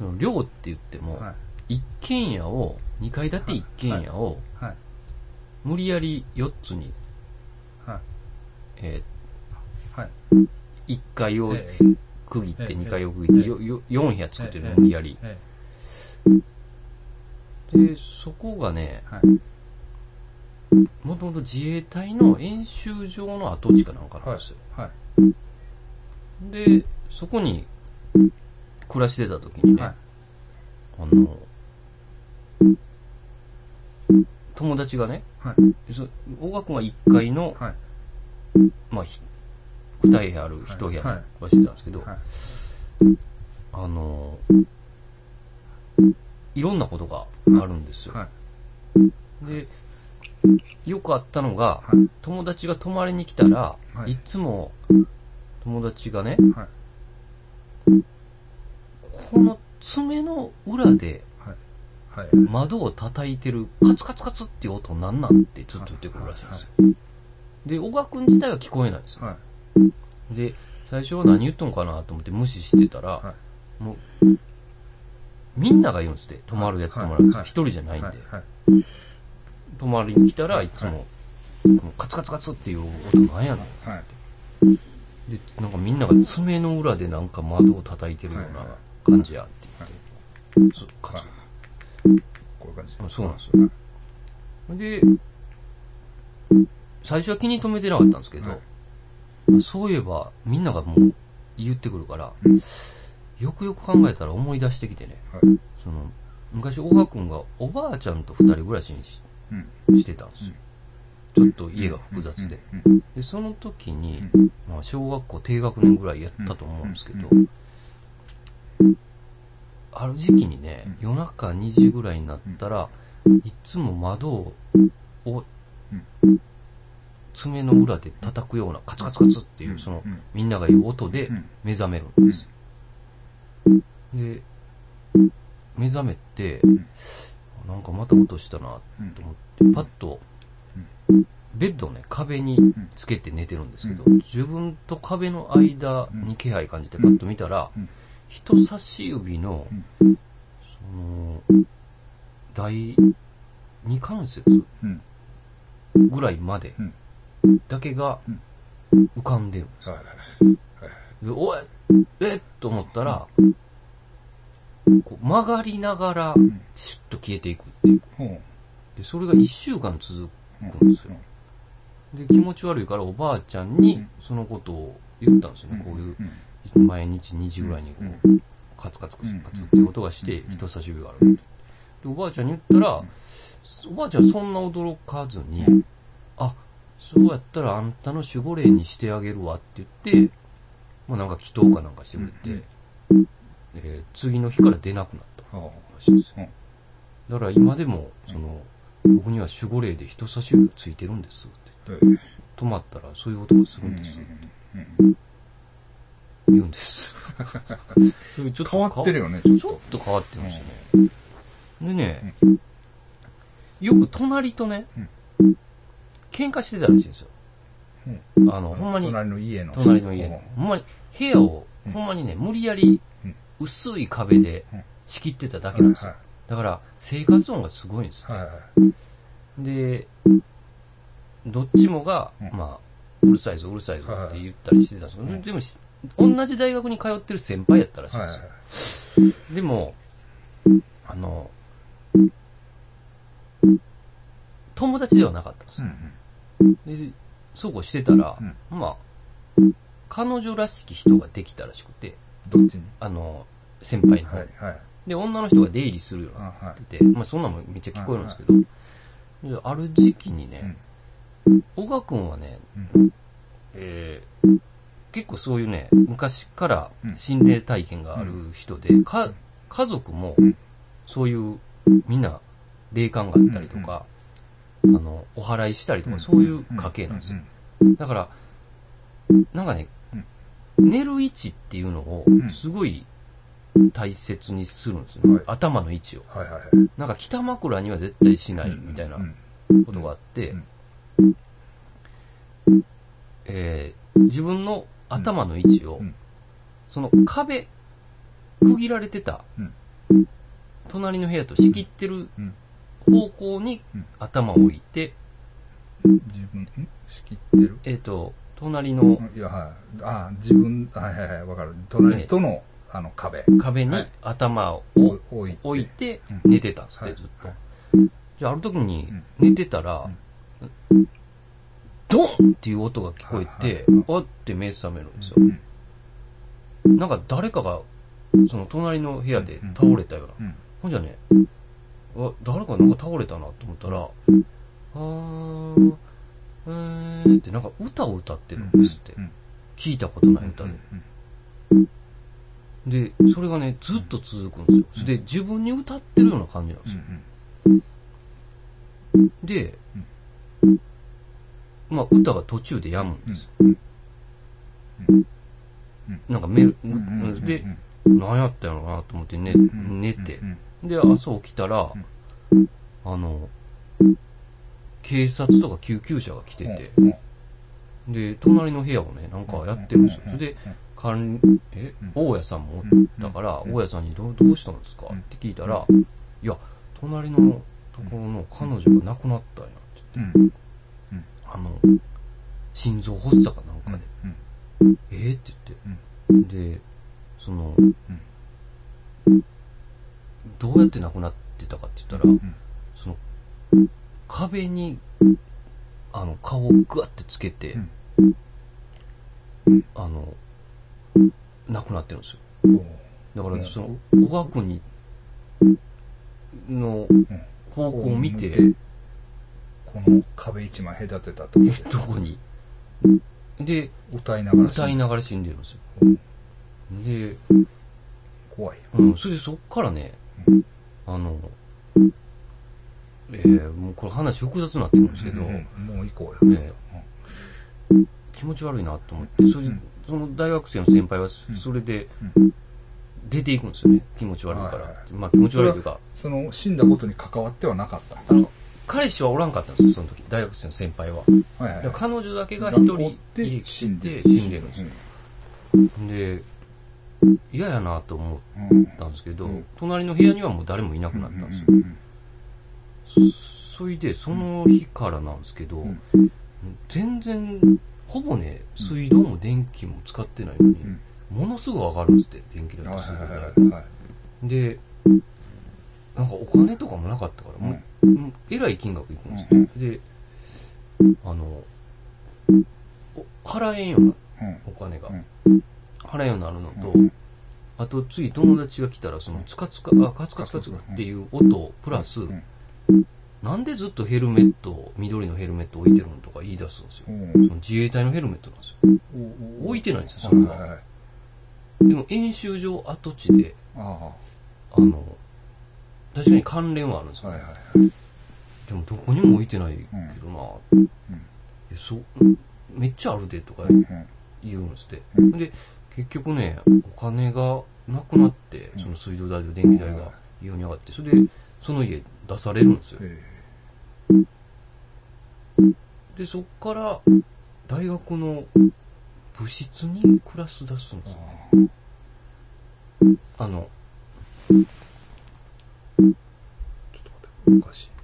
その寮って言っても、はい。一軒家を、2階建て一軒家を、はい。無理やり4つに、はい。えはい。ー、1階をええ区切って、ええ2階を区切って、よよ4部屋作ってるの、無理やり。えで、そこがね、はい。もともと自衛隊の演習場の跡地かなんかなんですよ。はい。で、そこに暮らしてた時にね、はい。あの、友達がね、はい。そ大学が1階の、はい。まあ、ひ二部屋ある一部屋らしてたんですけど、はい。あの、いろんなことがあるんですよ。はい。で、よくあったのが、はい。友達が泊まりに来たら、はいいつも友達がね、はい。この爪の裏ではい。窓を叩いてるカツカツカツっていう音なんなんってずっと言ってくるらしいんですよ。で、小川くん自体は聞こえないんですよ。はい。で、最初は何言っとんかなと思って無視してたら、はもう、みんなが言うんですって。泊まるやつ泊まるやつ。はい一人じゃないんで。泊まりに来たらいつも、カツカツカツっていう音なんやねん。はい。で、なんかみんなが爪の裏でなんか窓を叩いてるような感じやって言って。そうカツこういう感じ。そうなんですよ。で、最初は気に留めてなかったんですけど、はいそういえばみんながもう言ってくるから、うんよくよく考えたら思い出してきてね、はい。その、昔小川くんがおばあちゃんと二人暮らしにしうん。してたんですよ。ちょっと家が複雑で。で、その時に、うんまあ、小学校低学年ぐらいやったと思うんですけど、うんある時期にね、夜中2時ぐらいになったら、いつも窓を、爪の裏で叩くようなカツカツカツっていう、その、うん。みんなが言う音でうん。目覚めるんです。よ。で、目覚めて、ん。なんかまた音したなと思って、パッと、ベッドをね、壁につけて寝てるんですけど、う自分と壁の間に気配感じてパッと見たらうん、人差し指の、その、第二関節うん。ぐらいまでうん。だけがうん。浮かんでるんです。はい。で、おいえっ？と思ったら、こう曲がりながらん、シュッと消えていくっていう。で、それが一週間続くんですよ。で、気持ち悪いからおばあちゃんにそのことを言ったんですよね。こういう、毎日2時ぐらいにこう、カツカツカツカツっていう音がして、人差し指がある。で、おばあちゃんに言ったら、おばあちゃんはそんな驚かずに、あ、そうやったらあんたの守護霊にしてあげるわって言って、まあなんか祈祷かなんかしてくれて、えー次の日から出なくなった。ほらしいんですよ。う。だから今でも、その、僕には守護霊で人差し指がついてるんですって。で、止まったらそういう音がするんです。うん言うんです。そちょっと変わってるよね、ちょちょっっと変わってましたね。でね、よく隣とね、喧嘩してたらしいんですよ。と。あの、ほんまに、隣の家の。隣の家の。ほんまに、部屋を、ほんまにね、無理やりうん、薄い壁で仕切ってただけなんですよは。だから、生活音がすごいんですい。はいはい。で、どっちもが、うんまあ、うるさいぞ、うるさいぞって言ったりしてたんですけど、でもし、同じ大学に通ってる先輩やったらしいんはいですはいよ。でも、あの、友達ではなかったんですうよ。ん。で、そうこうしてたら、うん。まあ、彼女らしき人ができたらしくて、どっちに？あの、先輩の方に。はいはい。で、女の人が出入りするようになあはい。ってて、まあそんなのもめっちゃ聞こえるんですけど、である時期にね、小川くんはね、うん。えー結構そういうね、昔からうん。心霊体験がある人で、か、家族もうん、そういう、みんな、霊感があったりとか、あの、お祓いしたりとか、そういう家系なんですよ。だから、なんかね、寝る位置っていうのをん、すごい大切にするんですよ。ね。はい。頭の位置を。はいはいはい。なんか北枕には絶対しないみたいなうん。ことがあってうん、えー自分の頭の位置をうん、その壁、区切られてたうん。隣の部屋と仕切ってるうん。方向にうん。頭を置いて、自分、ん？仕切ってる？えっ、と、隣のいや、はい。ああ、自分、はいはいはい、わかる。隣との、あの、壁。壁にはい。頭をお置いて。寝てたんですって、はい。ずっと。はい。じゃあ、ある時にうん。寝てたら、ドンっていう音が聞こえてはいはい、わって目覚めるんですよう。ん。なんか誰かが、その隣の部屋で倒れたような。うん。ほんじゃね、あ、誰かなんか倒れたなと思ったら、あー、えーってなんか歌を歌ってるんですってう。ん。聞いたことない歌で。で、それがね、ずっと続くんですよ。で、自分に歌ってるような感じなんですよ。で、まあ、歌が途中で止むんです。なんかメル、で、何やったんやろなと思って寝、寝て。で、朝起きたら、あの、警察とか救急車が来てて、で、隣の部屋をね、なんかやってるんですよ。それで、管え、大家さんもおったから、大家さんにどうどうしたんですか？って聞いたら、いや、隣のところの彼女が亡くなったんやって言って、あの、心臓発作かなんかで、えー？って言って、で、その、どうやって亡くなってたかって言ったら、その、壁に、あの、顔をグワってつけて、あの、亡くなってるんですよ。だから、その、小川国の方向を見て、この壁一枚隔てたとこでどこに？で、歌いながら歌いながら死んでるんですよ。で、怖いよ。うん、それでそっからね、あの、えー、もうこれ話複雑になってくるんですけど、もう行こうよ。ね気持ち悪いなと思って、それで、その大学生の先輩は、それで、出ていくんですよね。気持ち悪いから。はいはいまあ気持ち悪いというか、その死んだことに関わってはなかったあの、彼氏はおらんかったんですよ、その時。大学生の先輩は。はいはい彼女だけが一人で死んで死死んでるんですよ。で、嫌やなと思ったんですけど、うん隣の部屋にはもう誰もいなくなったんですよ。それで、その日からなんですけど、ん全然、ほぼね、水道も電気も使ってないのに、ものすぐ上がるんですって、電気代と水道代。で、なんかお金とかもなかったから、もうえらい金額いくんですって。で、あの、お払えんようなお金が、払えんようになるのと、あと次友達が来たら、その、つかつか、あ、カツカツカツっていう音、プラス、なんでずっとヘルメット、緑のヘルメット置いてるのとか言い出すんですよ。その自衛隊のヘルメットなんですよ。置いてないんですよ、それは。でも演習場跡地で、あ。あの、確かに関連はあるんですあ、よ。はいはい。でもどこにも置いてないけどな、えそう、めっちゃあるでとか言うんですって。で、結局ね、お金がなくなって、その水道代と電気代が異様に上がって、それで、その家出されるんですよ。で、そっから、大学の部室に暮らす出すんですよ。あの、おかしい。